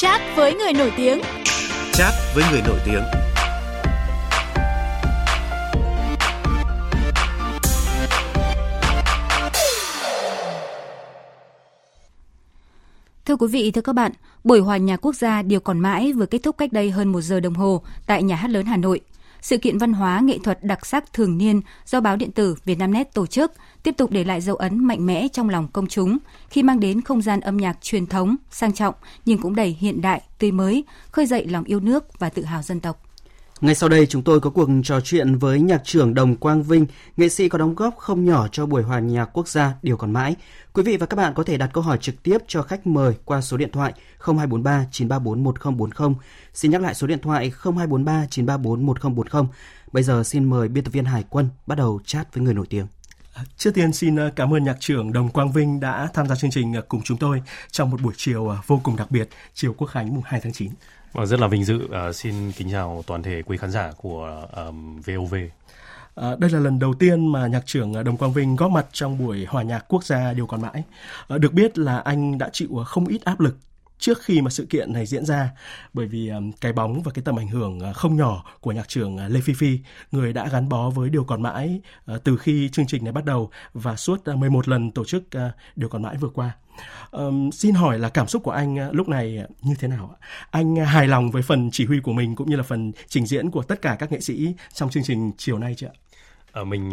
Chat với người nổi tiếng. Chat với người nổi tiếng. Thưa quý vị, thưa các bạn, buổi hòa nhạc quốc gia Điều còn mãi vừa kết thúc cách đây hơn một giờ đồng hồ tại Nhà hát lớn Hà Nội. Sự kiện văn hóa nghệ thuật đặc sắc thường niên do báo điện tử Vietnamnet tổ chức tiếp tục để lại dấu ấn mạnh mẽ trong lòng công chúng khi mang đến không gian âm nhạc truyền thống, sang trọng nhưng cũng đầy hiện đại, tươi mới, khơi dậy lòng yêu nước và tự hào dân tộc. Ngay sau đây chúng tôi có cuộc trò chuyện với nhạc trưởng Đồng Quang Vinh, nghệ sĩ có đóng góp không nhỏ cho buổi hòa nhạc quốc gia Điều còn mãi. Quý vị và các bạn có thể đặt câu hỏi trực tiếp cho khách mời qua số điện thoại 0243 934 1040. Xin nhắc lại số điện thoại 0243 934 1040. Bây giờ xin mời biên tập viên Hải Quân bắt đầu chat với người nổi tiếng. À, trước tiên xin à, cảm ơn nhạc trưởng Đồng Quang Vinh đã tham gia chương trình à, cùng chúng tôi trong một buổi chiều vô cùng đặc biệt, chiều Quốc khánh mùng 2 tháng 9. Vâng, rất là vinh dự. Uh, xin kính chào toàn thể quý khán giả của um, VOV. À, đây là lần đầu tiên mà nhạc trưởng Đồng Quang Vinh góp mặt trong buổi hòa nhạc quốc gia Điều còn mãi. À, được biết là anh đã chịu không ít áp lực trước khi mà sự kiện này diễn ra bởi vì cái bóng và cái tầm ảnh hưởng ờ, không nhỏ của nhạc trưởng ờ, Lê Phi Phi người đã gắn bó với điều còn mãi ờ, từ khi chương trình này bắt đầu và suốt 11 lần tổ chức điều còn mãi vừa qua. Um, xin hỏi là cảm xúc của anh lúc này như thế nào? Anh hài lòng với phần chỉ huy của mình cũng như là phần trình diễn của tất cả các nghệ sĩ trong chương trình chiều nay chưa ạ? Mình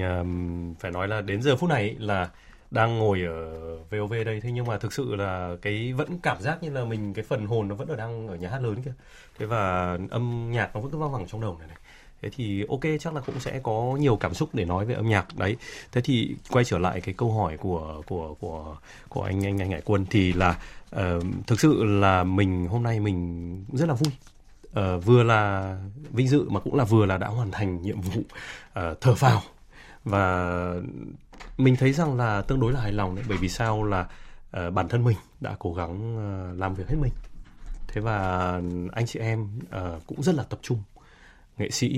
phải nói là đến giờ phút này là đang ngồi ở VOV đây. Thế nhưng mà thực sự là cái vẫn cảm giác như là mình cái phần hồn nó vẫn ở đang ở nhà hát lớn kia thế và âm nhạc nó vẫn cứ vang vẳng trong đầu này này. Thế thì ok chắc là cũng sẽ có nhiều cảm xúc để nói về âm nhạc. Đấy. Thế thì quay trở lại cái câu hỏi của của của của anh anh anh Hải Quân thì là uh, thực sự là mình hôm nay mình rất là vui. Uh, vừa là vinh dự mà cũng là vừa là đã hoàn thành nhiệm vụ uh, thở phào. Và mình thấy rằng là tương đối là hài lòng đấy bởi vì sao là uh, bản thân mình đã cố gắng uh, làm việc hết mình. Thế và anh chị em uh, cũng rất là tập trung. Nghệ sĩ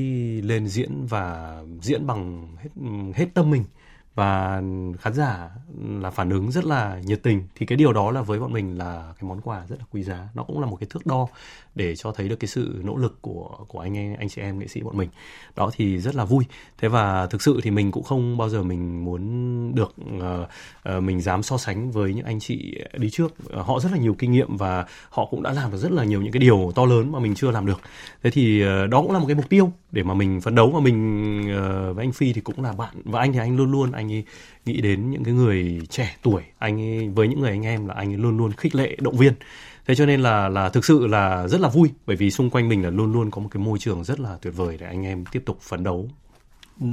lên diễn và diễn bằng hết hết tâm mình. Và khán giả là phản ứng rất là nhiệt tình. Thì cái điều đó là với bọn mình là cái món quà rất là quý giá. Nó cũng là một cái thước đo để cho thấy được cái sự nỗ lực của của anh em anh chị em nghệ sĩ bọn mình. Đó thì rất là vui. Thế và thực sự thì mình cũng không bao giờ mình muốn được uh, uh, mình dám so sánh với những anh chị đi trước. Uh, họ rất là nhiều kinh nghiệm và họ cũng đã làm được rất là nhiều những cái điều to lớn mà mình chưa làm được. Thế thì uh, đó cũng là một cái mục tiêu để mà mình phấn đấu và mình uh, với anh Phi thì cũng là bạn. Và anh thì anh luôn luôn anh ấy nghĩ đến những cái người trẻ tuổi. Anh ấy, với những người anh em là anh ấy luôn luôn khích lệ động viên thế cho nên là là thực sự là rất là vui bởi vì xung quanh mình là luôn luôn có một cái môi trường rất là tuyệt vời để anh em tiếp tục phấn đấu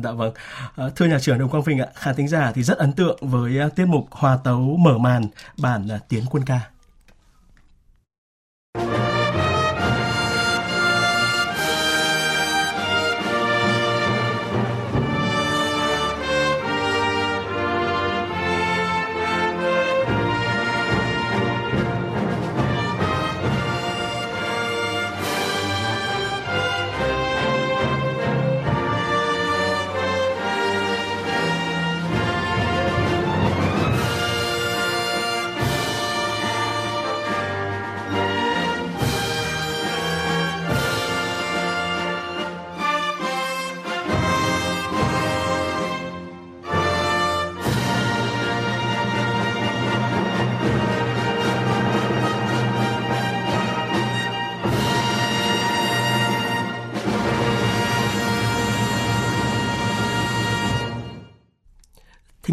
Dạ vâng. À, thưa nhà trưởng Đồng Quang Vinh ạ, khán thính giả thì rất ấn tượng với à, tiết mục hòa tấu mở màn bản à, Tiến quân ca.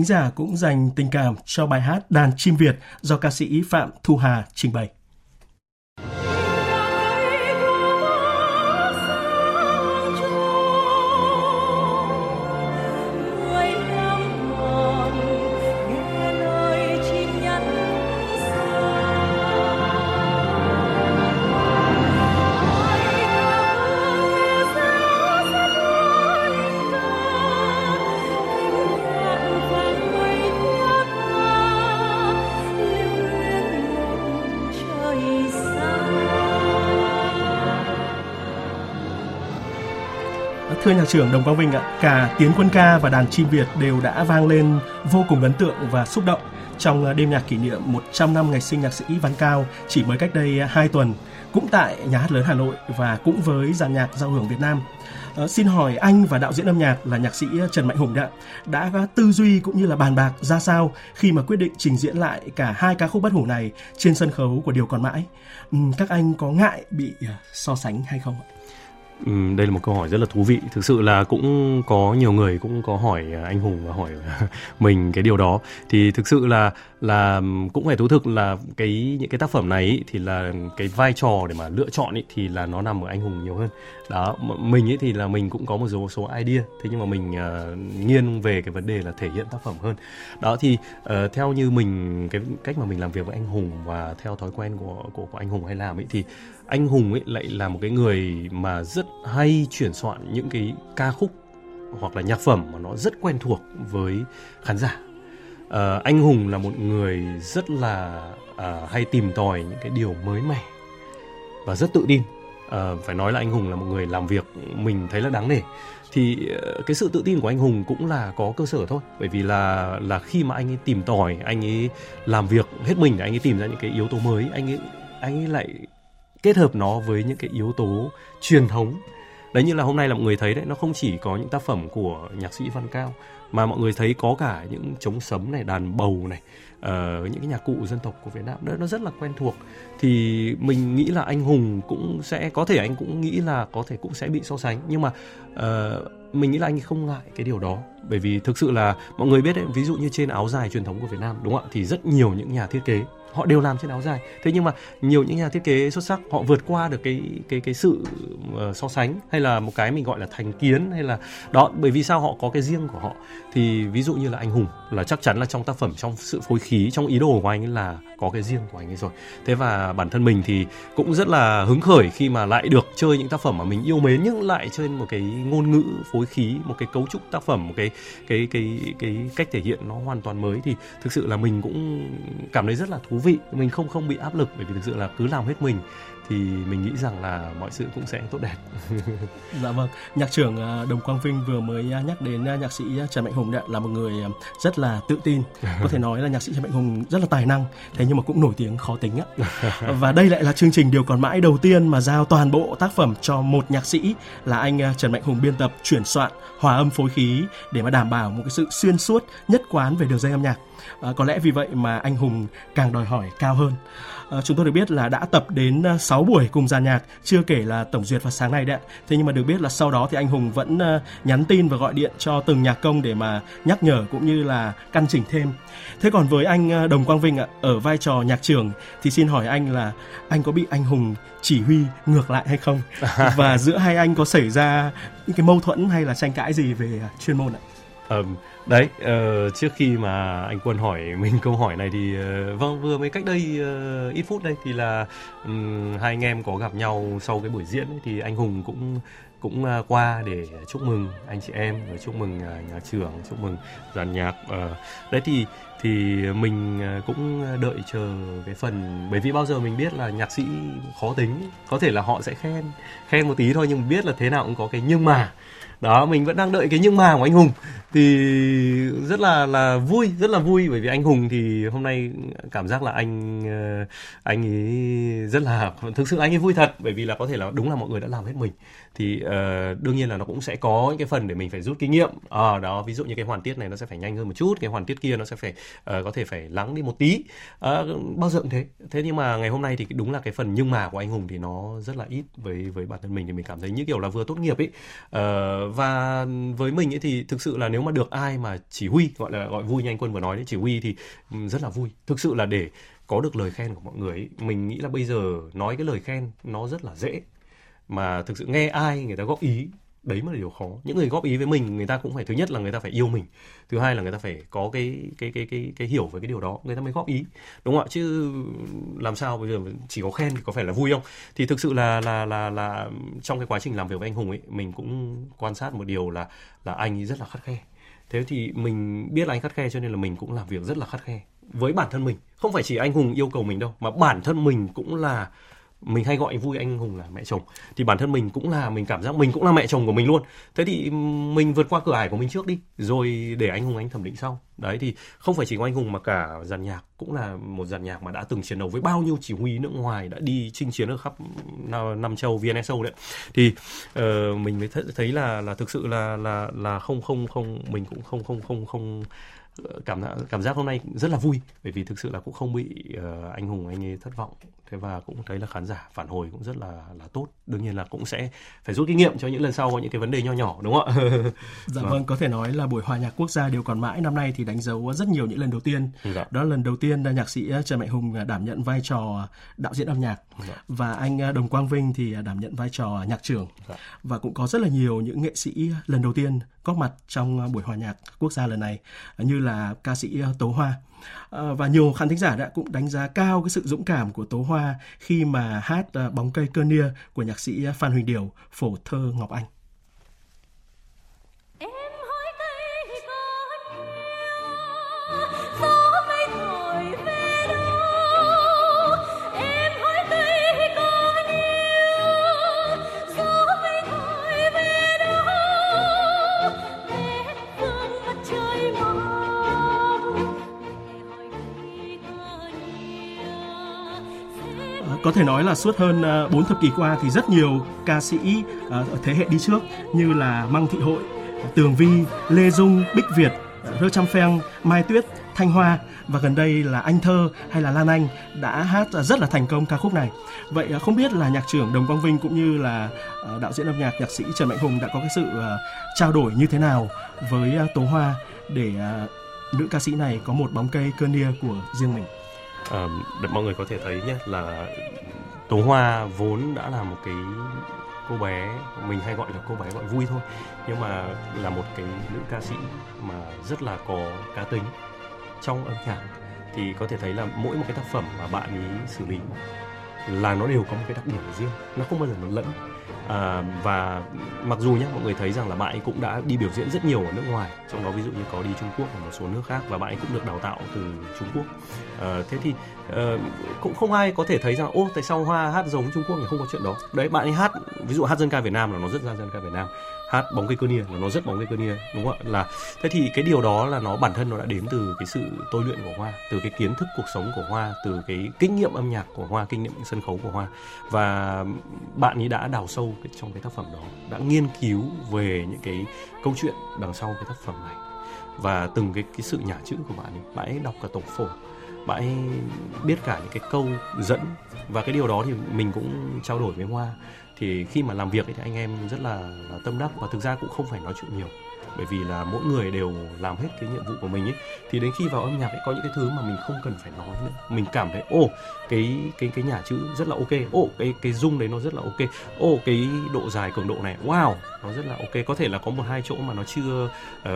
Thính giả cũng dành tình cảm cho bài hát Đàn chim Việt do ca sĩ Phạm Thu Hà trình bày. Thưa nhạc trưởng Đồng Quang Vinh ạ, cả tiếng quân ca và đàn chim Việt đều đã vang lên vô cùng ấn tượng và xúc động trong à, đêm nhạc kỷ niệm 100 năm ngày sinh nhạc sĩ Văn Cao chỉ mới cách đây à, 2 tuần, cũng tại Nhà hát lớn Hà Nội và cũng với dàn nhạc giao hưởng Việt Nam. À, xin hỏi anh và đạo diễn âm nhạc là nhạc sĩ à, Trần Mạnh Hùng đã đã tư duy cũng như là bàn bạc ra sao khi mà quyết định trình diễn lại cả hai ca khúc bất hủ này trên sân khấu của Điều còn mãi. Các anh có ngại bị so sánh hay không ạ? Ừ, đây là một câu hỏi rất là thú vị. Thực sự là cũng có nhiều người cũng có hỏi à, anh Hùng và hỏi mình cái điều đó. Thì thực sự là là cũng phải thú thực là cái những cái tác phẩm này ý, thì là cái vai trò để mà lựa chọn ý, thì là nó nằm ở anh Hùng nhiều hơn. Đó, mình ấy thì là mình cũng có một số số idea, thế nhưng mà mình uh, nghiêng về cái vấn đề là thể hiện tác phẩm hơn. Đó thì uh, theo như mình cái cách mà mình làm việc với anh Hùng và theo thói quen của của của anh Hùng hay làm ấy thì anh Hùng ấy lại là một cái người mà rất hay chuyển soạn những cái ca khúc hoặc là nhạc phẩm mà nó rất quen thuộc với khán giả. à, anh Hùng là một người rất là à, hay tìm tòi những cái điều mới mẻ và rất tự tin. à, phải nói là anh Hùng là một người làm việc mình thấy là đáng nể thì ờ, cái sự tự tin của anh Hùng cũng là có cơ sở thôi bởi vì là là khi mà anh ấy tìm tòi anh ấy làm việc hết mình để anh ấy tìm ra những cái yếu tố mới anh ấy anh ấy lại kết hợp nó với những cái yếu tố truyền thống. Đấy như là hôm nay là mọi người thấy đấy nó không chỉ có những tác phẩm của nhạc sĩ văn cao mà mọi người thấy có cả những trống sấm này đàn bầu này uh, những cái nhạc cụ dân tộc của việt nam. Đó nó rất là quen thuộc. Thì mình nghĩ là anh hùng cũng sẽ có thể anh cũng nghĩ là có thể cũng sẽ bị so sánh. Nhưng mà uh, mình nghĩ là anh không ngại cái điều đó. Bởi vì thực sự là mọi người biết đấy ví dụ như trên áo dài truyền thống của việt nam đúng không ạ? Thì rất nhiều những nhà thiết kế họ đều làm trên áo dài. Thế nhưng mà nhiều những nhà thiết kế xuất sắc họ vượt qua được cái cái cái sự uh, so sánh hay là một cái mình gọi là thành kiến hay là đó. Bởi vì sao họ có cái riêng của họ? Thì ví dụ như là anh hùng là chắc chắn là trong tác phẩm trong sự phối khí trong ý đồ của anh ấy là có cái riêng của anh ấy rồi. Thế và bản thân mình thì cũng rất là hứng khởi khi mà lại được chơi những tác phẩm mà mình yêu mến nhưng lại trên một cái ngôn ngữ phối khí một cái cấu trúc tác phẩm một cái cái cái cái, cái cách thể hiện nó hoàn toàn mới. Thì thực sự là mình cũng cảm thấy rất là thú vị mình không không bị áp lực bởi vì thực sự là cứ làm hết mình thì mình nghĩ rằng là mọi sự cũng sẽ tốt đẹp. dạ vâng, nhạc trưởng à, Đồng Quang Vinh vừa mới à, nhắc đến à, nhạc sĩ Trần Mạnh Hùng đấy là một người rất là tự tin, có thể nói là nhạc sĩ Trần Mạnh Hùng rất là tài năng, thế nhưng mà cũng nổi tiếng khó tính á. Và đây lại là chương trình điều còn mãi đầu tiên mà giao toàn bộ tác phẩm cho một nhạc sĩ là anh Trần Mạnh Hùng biên tập, chuyển soạn, hòa âm phối khí để mà đảm bảo một cái sự xuyên suốt, nhất quán về đường dây âm nhạc. À, có lẽ vì vậy mà anh Hùng càng đòi hỏi cao hơn. À, chúng tôi được biết là đã tập đến 6 à, buổi cùng dàn nhạc, chưa kể là tổng duyệt vào sáng nay đấy. Thế nhưng mà được biết là sau đó thì anh Hùng vẫn uh, nhắn tin và gọi điện cho từng nhạc công để mà nhắc nhở cũng như là căn chỉnh thêm. Thế còn với anh Đồng Quang Vinh ạ, ở vai trò nhạc trưởng thì xin hỏi anh là anh có bị anh Hùng chỉ huy ngược lại hay không? và giữa hai anh có xảy ra những cái mâu thuẫn hay là tranh cãi gì về chuyên môn ạ? Um, đấy uh, trước khi mà anh quân hỏi mình câu hỏi này thì uh, vâng vừa mới cách đây uh, ít phút đây thì là um, hai anh em có gặp nhau sau cái buổi diễn ấy, thì anh hùng cũng cũng uh, qua để chúc mừng anh chị em và chúc mừng uh, nhà trưởng chúc mừng dàn nhạc uh, đấy thì thì mình cũng đợi chờ cái phần bởi vì bao giờ mình biết là nhạc sĩ khó tính có thể là họ sẽ khen khen một tí thôi nhưng biết là thế nào cũng có cái nhưng mà đó mình vẫn đang đợi cái nhưng mà của anh hùng. Thì rất là là vui rất là vui bởi vì anh hùng thì hôm nay cảm giác là anh ờ, anh ấy rất là thực sự anh ấy vui thật bởi vì là có thể là đúng là mọi người đã làm hết mình. Thì uh, đương nhiên là nó cũng sẽ có những cái phần để mình phải rút kinh nghiệm. Ở à, đó ví dụ như cái hoàn tiết này nó sẽ phải nhanh hơn một chút cái hoàn tiết kia nó sẽ phải uh, có thể phải lắng đi một tí. Uh, bao giờ cũng thế. Thế nhưng mà ngày hôm nay thì đúng là cái phần nhưng mà của anh hùng thì nó rất là ít với với bản thân mình. Thì mình cảm thấy như kiểu là vừa tốt nghiệp ấy. Uh, và với mình ấy thì thực sự là nếu mà được ai mà chỉ huy gọi là gọi vui như anh quân vừa nói đấy chỉ huy thì rất là vui. Thực sự là để có được lời khen của mọi người ấy, mình nghĩ là bây giờ nói cái lời khen nó rất là dễ. Mà thực sự nghe ai người ta góp ý đấy mới là điều khó. Những người góp ý với mình, người ta cũng phải, thứ nhất là người ta phải yêu mình, thứ hai là người ta phải có cái cái cái cái cái hiểu về cái điều đó, người ta mới góp ý. Đúng không ạ? Chứ làm sao bây giờ chỉ có khen thì có phải là vui không? Thì thực sự là là là là trong cái quá trình làm việc với anh hùng ấy, mình cũng quan sát một điều là là anh ấy rất là khắt khe. Thế thì mình biết là anh khắt khe cho nên là mình cũng làm việc rất là khắt khe với bản thân mình. Không phải chỉ anh hùng yêu cầu mình đâu, mà bản thân mình cũng là mình hay gọi vui anh hùng là mẹ chồng. Thì bản thân mình cũng là mình cảm giác mình cũng là mẹ chồng của mình luôn. Thế thì mình vượt qua cửa ải của mình trước đi rồi để anh hùng anh thẩm định sau. Đấy thì không phải chỉ có anh hùng mà cả dàn nhạc cũng là một dàn nhạc mà đã từng chiến đấu với bao nhiêu chỉ huy nước ngoài đã đi chinh chiến ở khắp năm châu VNSO đấy. Thì uh, mình mới thấy là là thực sự là là là không không không mình cũng không không không không ờ, cảm cảm giác hôm nay rất là vui. Bởi vì thực sự là cũng không bị uh, anh hùng anh ấy thất vọng thế và cũng thấy là khán giả phản hồi cũng rất là là tốt đương nhiên là cũng sẽ phải rút kinh nghiệm cho những lần sau có những cái vấn đề nho nhỏ đúng không ạ dạ vâng. có thể nói là buổi hòa nhạc quốc gia đều còn mãi năm nay thì đánh dấu rất nhiều những lần đầu tiên dạ. đó là lần đầu tiên nhạc sĩ Trần Mạnh Hùng đảm nhận vai trò đạo diễn âm nhạc dạ. và anh Đồng Quang Vinh thì đảm nhận vai trò nhạc trưởng dạ. và cũng có rất là nhiều những nghệ sĩ lần đầu tiên góp mặt trong buổi hòa nhạc quốc gia lần này như là ca sĩ Tố Hoa Ờ, Ờ, và nhiều khán thính giả đã cũng đánh giá cao cái sự dũng cảm của Tố Hoa khi mà hát ờ, bóng cây cơ nia của nhạc sĩ ờ, Phan Huỳnh Điểu phổ thơ Ngọc Anh. Có thể nói là suốt hơn ờ, 4 thập kỷ qua thì rất nhiều ca sĩ ờ, ở thế hệ đi trước như là Măng Thị Hội, Tường Vi, Lê Dung, Bích Việt, Rơ Trăm Pheng, Mai Tuyết, Thanh Hoa và gần đây là Anh Thơ hay là Lan Anh đã hát rất là thành công ca khúc này. Vậy ờ, không biết là nhạc trưởng Đồng Quang Vinh cũng như là đạo diễn âm nhạc nhạc sĩ Trần Mạnh Hùng đã có cái sự trao đổi như thế nào với Tố Hoa để nữ ca sĩ này có một bóng cây cơ nia của riêng mình à, để mọi người có thể thấy nhé là Tố Hoa vốn đã là một cái cô bé mình hay gọi là cô bé gọi vui thôi nhưng mà là một cái nữ ca sĩ mà rất là có cá tính trong âm nhạc. Thì có thể thấy là mỗi một cái tác phẩm mà bạn ấy xử lý là nó đều có một cái đặc điểm riêng nó không bao giờ nó lẫn à, và mặc dù nhé mọi người thấy rằng là bạn ấy cũng đã đi biểu diễn rất nhiều ở nước ngoài trong đó ví dụ như có đi Trung Quốc và một số nước khác và bạn ấy cũng được đào tạo từ Trung Quốc. À, thế thì à, cũng không ai có thể thấy rằng ô tại sao Hoa hát giống Trung Quốc thì không có chuyện đó. Đấy bạn ấy hát ví dụ hát dân ca Việt Nam là nó rất ra dân ca Việt Nam. Hát bóng cây cơ nia là nó rất bóng cây cơ nia đúng không ạ? Là thế thì cái điều đó là nó bản thân nó đã đến từ cái sự tôi luyện của hoa từ cái kiến thức cuộc sống của hoa từ cái kinh nghiệm âm nhạc của hoa kinh nghiệm sân khấu của hoa. Và bạn ấy đã đào sâu trong cái tác phẩm đó đã nghiên cứu về những cái câu chuyện đằng sau cái tác phẩm này. Và từng cái cái sự nhả chữ của bạn ấy bạn ấy đọc cả tổng phổ bạn ấy biết cả những cái câu dẫn. Và cái điều đó thì mình cũng trao đổi với hoa. Thì khi mà làm việc ấy, thì anh em rất là, là tâm đắc và thực ra cũng không phải nói chuyện nhiều bởi vì là mỗi người đều làm hết cái nhiệm vụ của mình ấy. Thì đến khi vào âm nhạc ấy có những cái thứ mà mình không cần phải nói nữa. Mình cảm thấy ô cái cái cái nhà chữ rất là ok. Ô cái cái dung đấy nó rất là ok. Ô cái độ dài cường độ này wow nó rất là ok. Có thể là có một hai chỗ mà nó chưa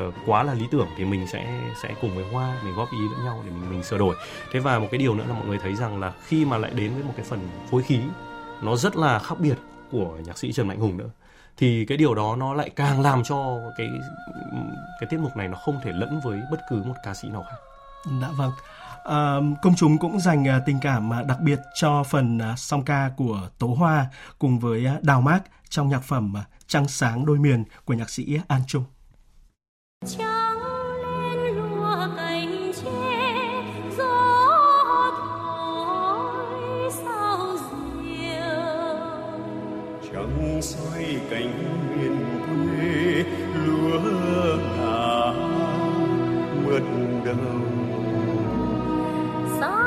uh, quá là lý tưởng thì mình sẽ sẽ cùng với hoa mình góp ý lẫn nhau để mình mình sửa đổi. Thế và một cái điều nữa là mọi người thấy rằng là khi mà lại đến với một cái phần phối khí nó rất là khác biệt của nhạc sĩ Trần Mạnh Hùng nữa thì cái điều đó nó lại càng làm cho cái cái tiết mục này nó không thể lẫn với bất cứ một ca sĩ nào khác. Dạ vâng. À, công chúng cũng dành à, tình cảm à, đặc biệt cho phần à, song ca của Tố Hoa cùng với Đào Mác trong nhạc phẩm Trăng sáng đôi miền của nhạc sĩ An Trung. Chào xoay cánh miền quê lúa ngả mượt đầu. Xa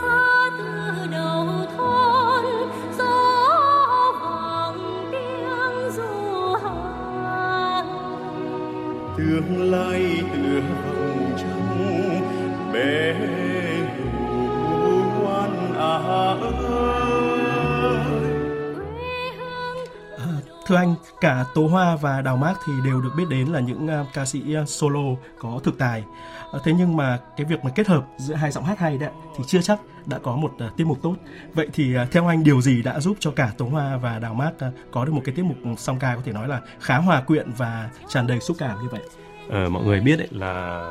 xa từ đầu thôn gió vàng tiếng du hàng tương lai tựa vòng trăng bé ngoan à Thưa anh, cả Tố Hoa và Đào Mác thì đều được biết đến là những uh, ca sĩ à, solo có thực tài. Uh, thế nhưng mà cái việc mà kết hợp giữa hai giọng hát hay đấy thì chưa chắc đã có một uh, tiết mục tốt. Vậy thì uh, theo anh điều gì đã giúp cho cả Tố Hoa và Đào Mác uh, có được một cái tiết mục song ca có thể nói là khá hòa quyện và tràn đầy xúc cảm như vậy? Ờ, mọi người biết ấy là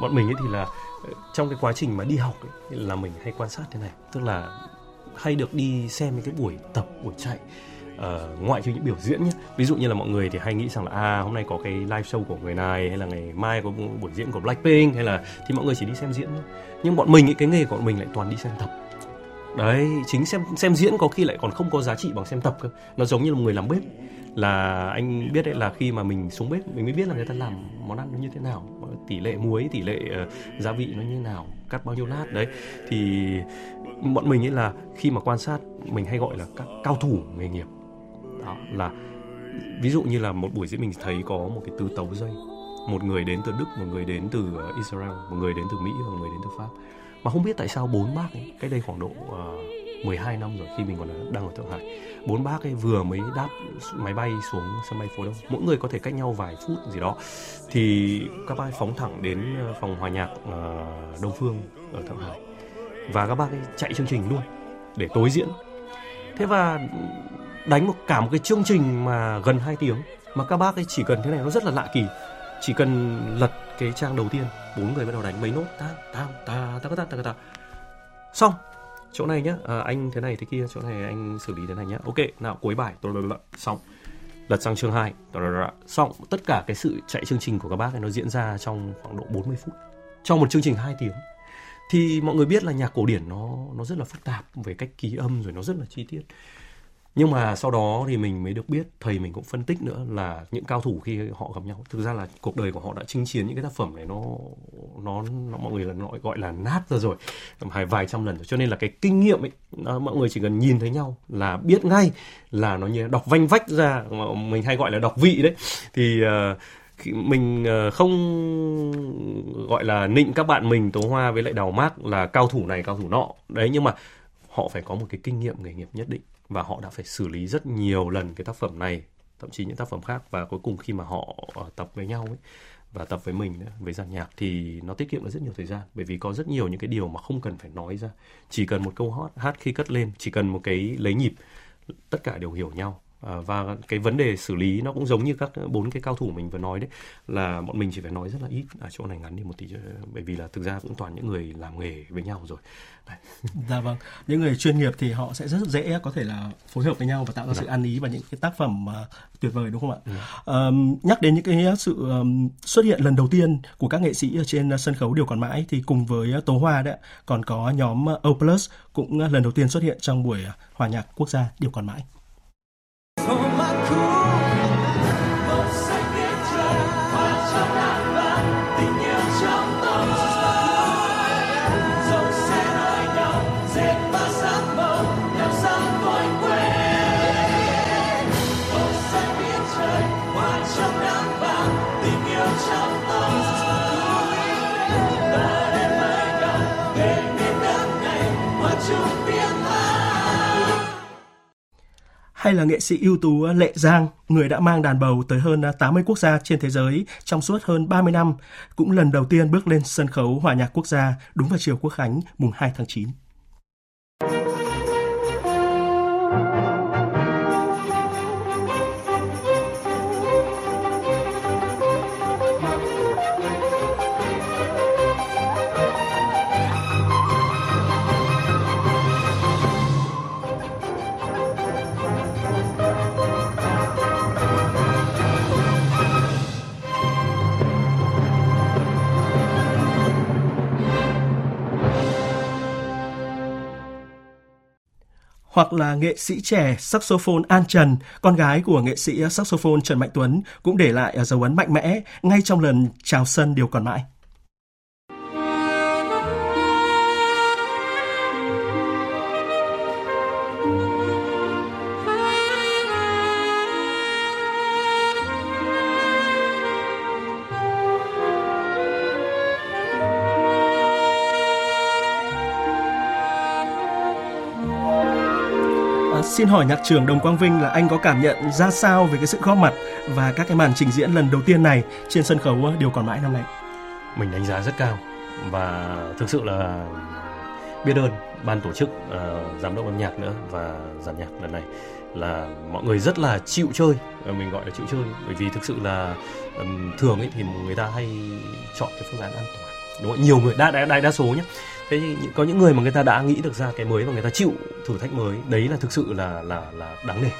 bọn mình ấy thì là ờ, trong cái quá trình mà đi học ấy, là mình hay quan sát thế này, tức là hay được đi xem những cái buổi tập buổi chạy uh, ngoại trừ những biểu diễn nhé ví dụ như là mọi người thì hay nghĩ rằng là à hôm nay có cái live show của người này hay là ngày mai có buổi diễn của Blackpink hay là thì mọi người chỉ đi xem diễn thôi. Nhưng bọn mình cái nghề của bọn mình lại toàn đi xem tập. Đấy chính xem xem diễn có khi lại còn không có giá trị bằng xem tập cơ. Nó giống như là một người làm bếp. Là anh biết đấy là khi mà mình xuống bếp mình mới biết là người ta làm món ăn nó như thế nào tỷ lệ muối tỷ lệ uh, gia vị nó như thế nào cắt bao nhiêu lát. Đấy thì bọn mình ấy là khi mà quan sát mình hay gọi là các cao thủ nghề nghiệp đó là ví dụ như là một buổi diễn mình thấy có một cái tứ tấu dây một người đến từ Đức, một người đến từ ờ, Israel, một người đến từ Mỹ và một người đến từ Pháp. Mà không biết tại sao bốn bác ấy, cách đây khoảng độ ờ, uh, 12 năm rồi khi mình còn đang ở Thượng Hải, bốn bác ấy vừa mới đáp máy bay xuống sân bay phố Đông, mỗi người có thể cách nhau vài phút gì đó, thì các bác ấy phóng thẳng đến ờ, phòng hòa nhạc uh, Đông Phương ở Thượng Hải và các bác ấy chạy chương trình luôn để tối diễn. Thế và đánh một cả một cái chương trình mà gần 2 tiếng. Mà các bác ấy chỉ cần thế này nó rất là lạ kỳ. Chỉ cần lật cái trang đầu tiên bốn người bắt đầu đánh mấy nốt. Ta ta ta ta ta ta ta xong chỗ này nhá. À, anh thế này thế kia chỗ này anh xử lý thế này nhá. Ok nào cuối bài. Xong lật sang chương 2 xong tất cả cái sự chạy chương trình của các bác này nó diễn ra trong khoảng độ 40 phút. Trong một chương trình 2 tiếng. Thì mọi người biết là nhạc cổ điển nó nó rất là phức tạp về cách ký âm rồi nó rất là chi tiết nhưng mà sau đó thì mình mới được biết thầy mình cũng phân tích nữa là những cao thủ khi họ gặp nhau thực ra là cuộc đời của họ đã chinh chiến những cái tác phẩm này nó nó, nó mọi người là gọi gọi là nát ra rồi vài vài trăm lần rồi. Cho nên là cái kinh nghiệm ấy nó, mọi người chỉ cần nhìn thấy nhau là biết ngay là nó như đọc vanh vách ra mà mình hay gọi là đọc vị đấy. Thì uh, mình ờ, không gọi là nịnh các bạn mình tố hoa với lại đào mác là cao thủ này cao thủ nọ. Đấy nhưng mà họ phải có một cái kinh nghiệm nghề nghiệp nhất định và họ đã phải xử lý rất nhiều lần cái tác phẩm này, thậm chí những tác phẩm khác. Và cuối cùng khi mà họ ờ, tập với nhau ấy, và tập với mình, với dàn nhạc thì nó tiết kiệm được rất nhiều thời gian. Bởi vì có rất nhiều những cái điều mà không cần phải nói ra. Chỉ cần một câu hát hát khi cất lên, chỉ cần một cái lấy nhịp, tất cả đều hiểu nhau và cái vấn đề xử lý nó cũng giống như các bốn cái cao thủ mình vừa nói đấy là bọn mình chỉ phải nói rất là ít ở chỗ này ngắn đi một tí bởi vì là thực ra cũng toàn những người làm nghề với nhau rồi đấy. dạ vâng những người chuyên nghiệp thì họ sẽ rất dễ có thể là phối hợp với nhau và tạo ra sự dạ. ăn ý và những cái tác phẩm uh, tuyệt vời đúng không ạ ừ. um, nhắc đến những cái sự um, xuất hiện lần đầu tiên của các nghệ sĩ ở trên sân khấu điều còn mãi thì cùng với tố hoa đấy còn có nhóm O Plus cũng lần đầu tiên xuất hiện trong buổi hòa nhạc quốc gia điều còn mãi hay là nghệ sĩ ưu tú ờ, Lệ Giang, người đã mang đàn bầu tới hơn ờ, 80 quốc gia trên thế giới trong suốt hơn 30 năm, cũng lần đầu tiên bước lên sân khấu hòa nhạc quốc gia đúng vào chiều quốc khánh mùng 2 tháng 9. Hoặc là nghệ sĩ trẻ saxophone An Trần, con gái của nghệ sĩ saxophone Trần Mạnh Tuấn cũng để lại à, dấu ấn mạnh mẽ ngay trong lần chào sân điều còn mãi. Xin hỏi nhạc trưởng Đồng Quang Vinh là anh có cảm nhận ra sao về cái sự góp mặt và các cái màn trình diễn lần đầu tiên này trên sân khấu uh, Điều Còn Mãi năm nay? Mình đánh giá rất cao và thực sự là biết ơn ban tổ chức, uh, giám đốc âm nhạc nữa và giàn nhạc lần này là mọi người rất là chịu chơi ờ, mình gọi là chịu chơi bởi vì thực sự là um, thường ấy thì người ta hay chọn cái phương án an toàn đúng không? nhiều người đa, đa, đa, đa số nhé thế có những người mà người ta đã nghĩ được ra cái mới và người ta chịu thử thách mới, đấy là thực sự là là là đáng nể.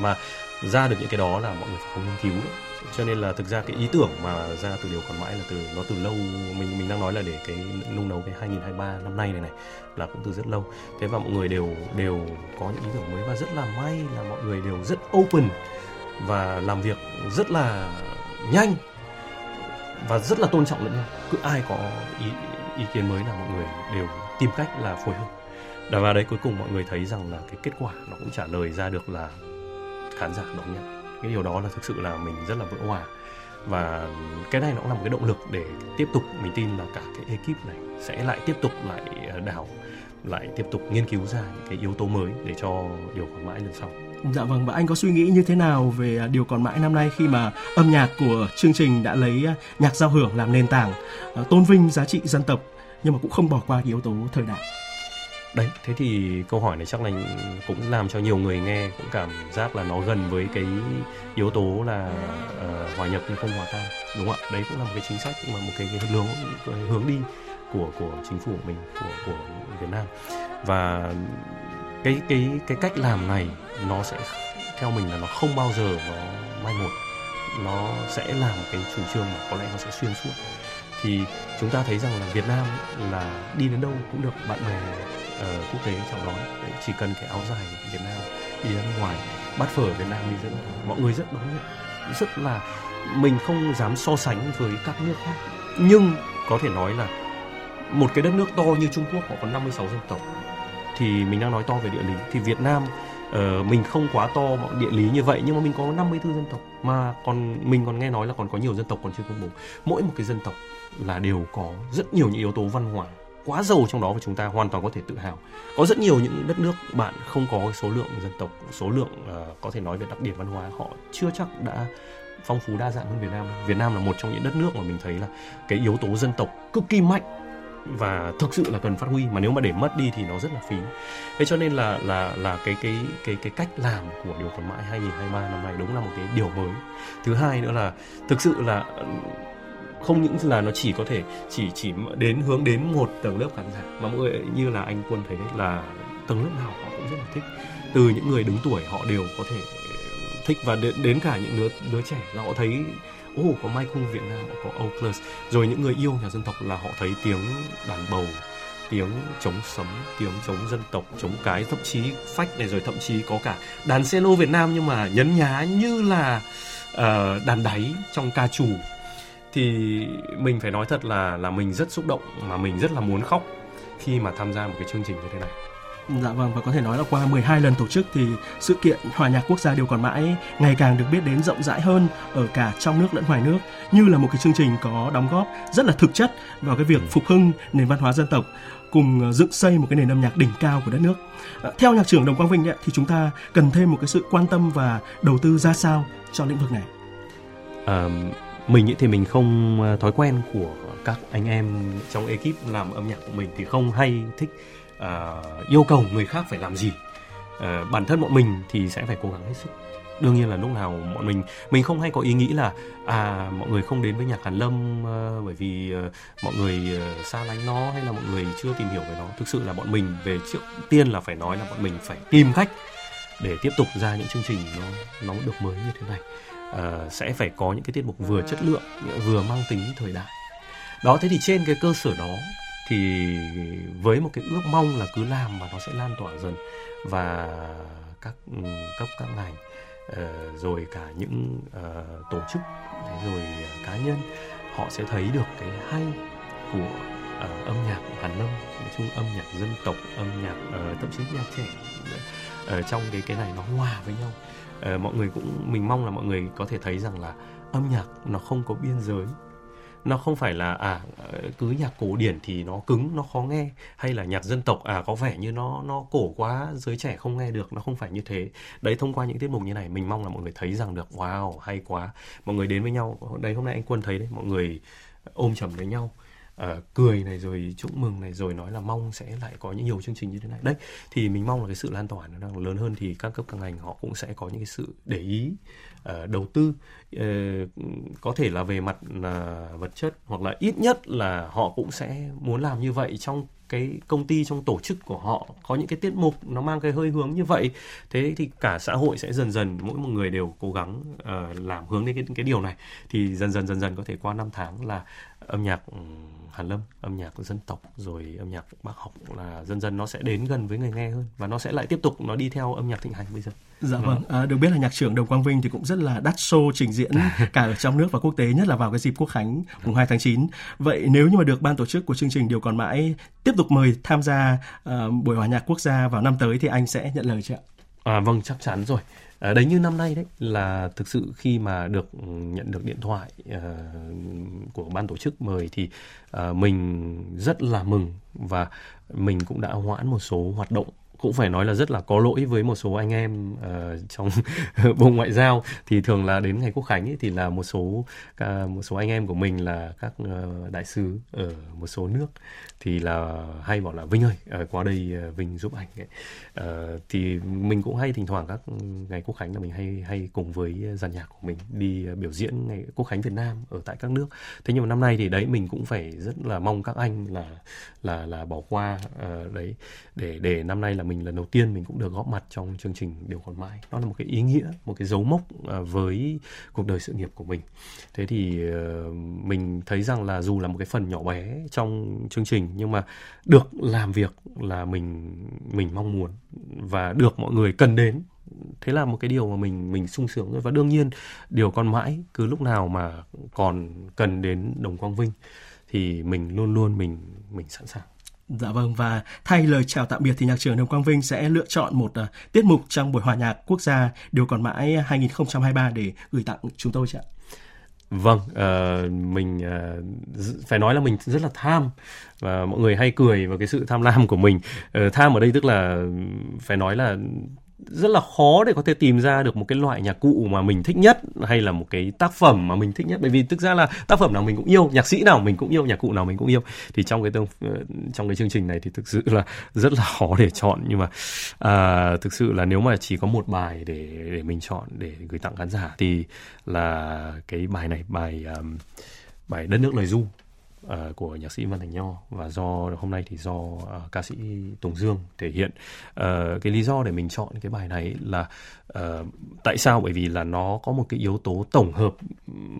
Mà ra được những cái đó là mọi người phải không nghiên cứu đấy. Cho nên là thực ra cái ý tưởng mà ra từ điều còn mãi là từ, nó từ lâu. Mình mình đang nói là để cái nung nấu cái 2023 năm nay này này, là cũng từ rất lâu. Thế và mọi người đều đều có những ý tưởng mới và rất là may là mọi người đều rất open và làm việc rất là nhanh và rất là tôn trọng lẫn nhau. Cứ ai có ý ý kiến mới là mọi người đều tìm cách là phối hợp. Và đấy cuối cùng mọi người thấy rằng là cái kết quả nó cũng trả lời ra được là khán giả đón nhận. Cái điều đó là thực sự là mình rất là vỡ hòa. Và cái này nó cũng là một cái động lực để tiếp tục mình tin là cả cái ekip này sẽ lại tiếp tục lại ờ, đảo, đào lại tiếp tục nghiên cứu ra những cái yếu tố mới để cho điều còn mãi lần sau. Dạ vâng và anh có suy nghĩ như thế nào về à, điều còn mãi năm nay khi mà âm nhạc của chương trình đã lấy à, nhạc giao hưởng làm nền tảng à, tôn vinh giá trị dân tộc nhưng mà cũng không bỏ qua yếu tố thời đại? Đấy thế thì câu hỏi này chắc là cũng làm cho nhiều người nghe cũng cảm giác là nó gần với cái yếu tố là uh, hòa nhập nhưng không hòa tan đúng không ạ? Đấy cũng là một cái chính sách mà một cái, cái hướng cái hướng đi của của chính phủ mình của của Việt Nam. Và cái cái cái cách làm này nó sẽ theo mình là nó không bao giờ nó mai một. Nó sẽ là một cái chủ trương mà có lẽ nó sẽ xuyên suốt. Thì chúng ta thấy rằng là Việt Nam là đi đến đâu cũng được bạn bè uh, quốc tế chào đón. Đấy, chỉ cần cái áo dài Việt Nam đi ra ngoài bát phở Việt Nam đi rất mọi người rất đón nhận. Rất là mình không dám so sánh với các nước khác. Nhưng có thể nói là một cái đất nước to như Trung Quốc họ có 56 dân tộc thì mình đang nói to về địa lý thì Việt Nam uh, mình không quá to địa lý như vậy nhưng mà mình có 54 dân tộc mà còn mình còn nghe nói là còn có nhiều dân tộc còn chưa công bố mỗi một cái dân tộc là đều có rất nhiều những yếu tố văn hóa quá giàu trong đó và chúng ta hoàn toàn có thể tự hào. Có rất nhiều những đất nước bạn không có số lượng dân tộc, số lượng uh, có thể nói về đặc điểm văn hóa họ chưa chắc đã phong phú đa dạng hơn Việt Nam. Việt Nam là một trong những đất nước mà mình thấy là cái yếu tố dân tộc cực kỳ mạnh và thực sự là cần phát huy mà nếu mà để mất đi thì nó rất là phí. Thế cho nên là là là cái cái cái cái cách làm của điều còn mãi 2023 năm nay đúng là một cái điều mới. Thứ hai nữa là thực sự là ừ, không những là nó chỉ có thể chỉ chỉ đến hướng đến một tầng lớp khán giả mà mọi người như là anh quân thấy đấy là tầng lớp nào họ cũng rất là thích từ những người đứng tuổi họ đều có thể thích và đến, đến cả những đứa đứa trẻ là họ thấy ồ oh, có Michael Việt Nam có O Plus rồi những người yêu nhà dân tộc là họ thấy tiếng đàn bầu tiếng chống sấm tiếng chống dân tộc chống cái thậm chí phách này rồi thậm chí có cả đàn cello Việt Nam nhưng mà nhấn nhá như là uh, đàn đáy trong ca trù thì mình phải nói thật là là mình rất xúc động mà mình rất là muốn khóc khi mà tham gia một cái chương trình như thế này. Dạ vâng và có thể nói là qua 12 lần tổ chức thì sự kiện Hòa nhạc quốc gia đều còn mãi ngày càng được biết đến rộng rãi hơn ở cả trong nước lẫn ngoài nước như là một cái chương trình có đóng góp rất là thực chất vào cái việc ừ. phục hưng nền văn hóa dân tộc cùng ờ, dựng xây một cái nền âm nhạc đỉnh cao của đất nước. Ờ, theo nhạc trưởng Đồng Quang Vinh ấy, thì chúng ta cần thêm một cái sự quan tâm và đầu tư ra sao cho lĩnh vực này. Um, mình thì mình không ờ, thói quen của các anh em trong ekip làm âm nhạc của mình thì không hay thích uh, yêu cầu người khác phải làm gì. Uh, bản thân bọn mình thì sẽ phải cố gắng hết sức. Đương nhiên là lúc nào bọn mình mình không hay có ý nghĩ là à mọi người không đến với nhạc hàn lâm uh, bởi vì uh, mọi người uh, xa lánh nó hay là mọi người chưa tìm hiểu về nó. Thực sự là bọn mình về trước tiên là phải nói là bọn mình phải tìm khách để tiếp tục ra những chương trình nó nó được mới như thế này. Uh, sẽ phải có những cái tiết mục vừa chất lượng vừa mang tính thời đại. Đó thế thì trên cái cơ sở đó thì với một cái ước mong là cứ làm mà nó sẽ lan tỏa dần và các ừ, cấp các ngành uh, rồi cả những uh, tổ chức rồi uh, cá nhân họ sẽ thấy được cái hay của uh, âm nhạc hàn lâm nói chung âm nhạc dân tộc âm nhạc uh, thậm chí nhạc trẻ ở uh, trong cái cái này nó hòa với nhau. Uh, mọi người cũng mình mong là mọi người có thể thấy rằng là âm nhạc nó không có biên giới nó không phải là à cứ nhạc cổ điển thì nó cứng, nó khó nghe, hay là nhạc dân tộc à có vẻ như nó nó cổ quá, giới trẻ không nghe được, nó không phải như thế. Đấy, thông qua những tiết mục như này, mình mong là mọi người thấy rằng được, wow, hay quá. Mọi người đến với nhau đấy hôm nay anh quân thấy đấy, mọi người ôm chầm lấy nhau uh, cười này rồi chúc mừng này rồi nói là mong sẽ lại có những nhiều chương trình như thế này. Đấy thì mình mong là cái sự lan tỏa nó đang lớn hơn thì các cấp các ngành họ cũng sẽ có những cái sự để ý uh, đầu tư. Uh, có thể là về mặt uh, vật chất hoặc là ít nhất là họ cũng sẽ muốn làm như vậy trong cái công ty trong tổ chức của họ. Có những cái tiết mục nó mang cái hơi hướng như vậy thế thì cả xã hội sẽ dần dần mỗi một người đều cố gắng uh, làm hướng đến cái cái điều này. Thì dần dần dần dần có thể qua năm tháng là âm nhạc Hàn Lâm, âm nhạc dân tộc rồi âm nhạc bác học là dần dần nó sẽ đến gần với người nghe hơn và nó sẽ lại tiếp tục nó đi theo âm nhạc thịnh hành bây giờ. Dạ vâng, à, được biết là nhạc trưởng Đồng Quang Vinh thì cũng rất là đắt show trình diễn cả ở trong nước và quốc tế nhất là vào cái dịp Quốc khánh mùng 2 tháng 9. Vậy nếu như mà được ban tổ chức của chương trình Điều còn mãi tiếp tục mời tham gia uh, buổi hòa nhạc quốc gia vào năm tới thì anh sẽ nhận lời chưa ạ? À, vâng chắc chắn rồi à, đấy như năm nay đấy là thực sự khi mà được nhận được điện thoại uh, của ban tổ chức mời thì uh, mình rất là mừng và mình cũng đã hoãn một số hoạt động cũng phải nói là rất là có lỗi với một số anh em uh, trong bộ ngoại giao. Thì thường là đến ngày quốc khánh ấy, thì là một số uh, một số anh em của mình là các uh, đại sứ ở một số nước thì là hay bảo là Vinh ơi uh, qua đây uh, Vinh giúp anh ấy. Uh, thì mình cũng hay thỉnh thoảng các ngày quốc khánh là mình hay hay cùng với dàn nhạc của mình đi uh, biểu diễn ngày quốc khánh Việt Nam ở tại các nước. Thế nhưng mà năm nay thì đấy mình cũng phải rất là mong các anh là là là bỏ qua uh, đấy. Để để năm nay là mình mình lần đầu tiên mình cũng được góp mặt trong chương trình điều còn mãi. Nó là một cái ý nghĩa, một cái dấu mốc à, với cuộc đời sự nghiệp của mình. Thế thì ờ, mình thấy rằng là dù là một cái phần nhỏ bé trong chương trình, nhưng mà được làm việc là mình mình mong muốn và được mọi người cần đến. Thế là một cái điều mà mình mình sung sướng rồi. Và đương nhiên, điều còn mãi cứ lúc nào mà còn cần đến đồng quang vinh thì mình luôn luôn mình mình sẵn sàng. Dạ vâng và thay lời chào tạm biệt thì nhạc trưởng Đồng Quang Vinh sẽ lựa chọn một uh, tiết mục trong buổi hòa nhạc quốc gia điều còn mãi 2023 để gửi tặng chúng tôi chị ạ. Vâng, uh, mình uh, phải nói là mình rất là tham và mọi người hay cười vào cái sự tham lam của mình. Uh, tham ở đây tức là phải nói là rất là khó để có thể tìm ra được một cái loại nhạc cụ mà mình thích nhất hay là một cái tác phẩm mà mình thích nhất. Bởi vì thực ra là tác phẩm nào mình cũng yêu nhạc sĩ nào mình cũng yêu nhạc cụ nào mình cũng yêu. Thì trong cái tương ờ, trong cái chương trình này thì thực sự là rất là khó để chọn. Nhưng mà à, thực sự là nếu mà chỉ có một bài để để mình chọn để gửi tặng khán giả thì là cái bài này bài um, bài đất nước lời du uh, của nhạc sĩ Văn Thành Nho. Và do hôm nay thì do uh, ca sĩ Tùng Dương thể hiện. Uh, cái lý do để mình chọn cái bài này là uh, tại sao? Bởi vì là nó có một cái yếu tố tổng hợp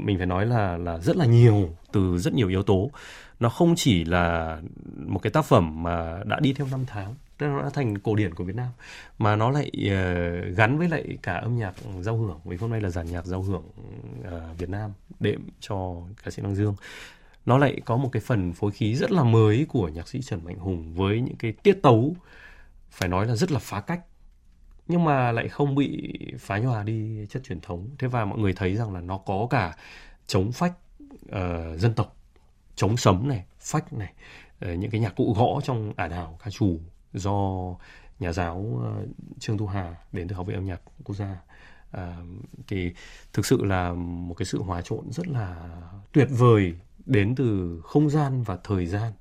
mình phải nói là là rất là nhiều từ rất nhiều yếu tố. Nó không chỉ là một cái tác phẩm mà đã đi theo năm tháng tức nó đã thành cổ điển của Việt Nam mà nó lại uh, gắn với lại cả âm nhạc giao hưởng. Vì hôm nay là giàn nhạc giao hưởng uh, Việt Nam đệm cho ca sĩ Đăng Dương nó lại có một cái phần phối khí rất là mới của nhạc sĩ Trần Mạnh Hùng với những cái tiết tấu phải nói là rất là phá cách nhưng mà lại không bị phá nhòa đi chất truyền thống. Thế và mọi người thấy rằng là nó có cả chống phách uh, dân tộc chống sấm này phách này uh, những cái nhạc cụ gõ trong ả đào ca trù do nhà giáo uh, trương thu hà đến từ học viện âm nhạc quốc gia. Uh, thì thực sự là một cái sự hòa trộn rất là tuyệt vời đến từ không gian và thời gian.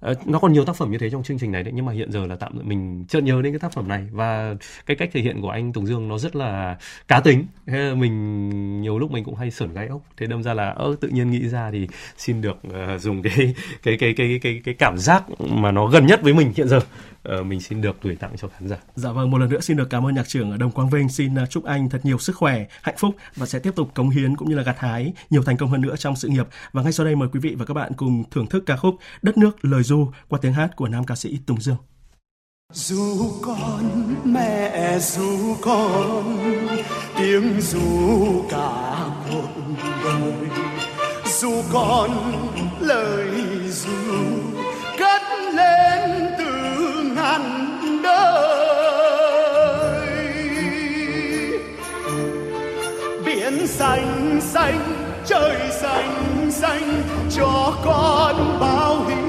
Ờ, nó còn nhiều tác phẩm như thế trong chương trình này đấy nhưng mà hiện giờ là tạm mình chợt nhớ đến cái tác phẩm này. Và cái cách thể hiện của anh Tùng Dương nó rất là cá tính. Thế là mình nhiều lúc mình cũng hay sởn gai ốc. Thế đâm ra là ơ tự nhiên nghĩ ra thì xin được uh, dùng cái cái cái cái cái cái cảm giác mà nó gần nhất với mình hiện giờ mình xin được gửi tặng cho khán giả. Dạ vâng, một lần nữa xin được cảm ơn nhạc trưởng Đồng Quang Vinh, xin uh, chúc anh thật nhiều sức khỏe, hạnh phúc và sẽ tiếp tục cống hiến cũng như là gặt hái nhiều thành công hơn nữa trong sự nghiệp. Và ngay sau đây mời quý vị và các bạn cùng thưởng thức ca khúc Đất nước lời du qua tiếng hát của nam ca sĩ Tùng Dương. Dù con mẹ dù con tiếng dù cả một đời dù con lời dù biển xanh xanh trời xanh xanh cho con bao hy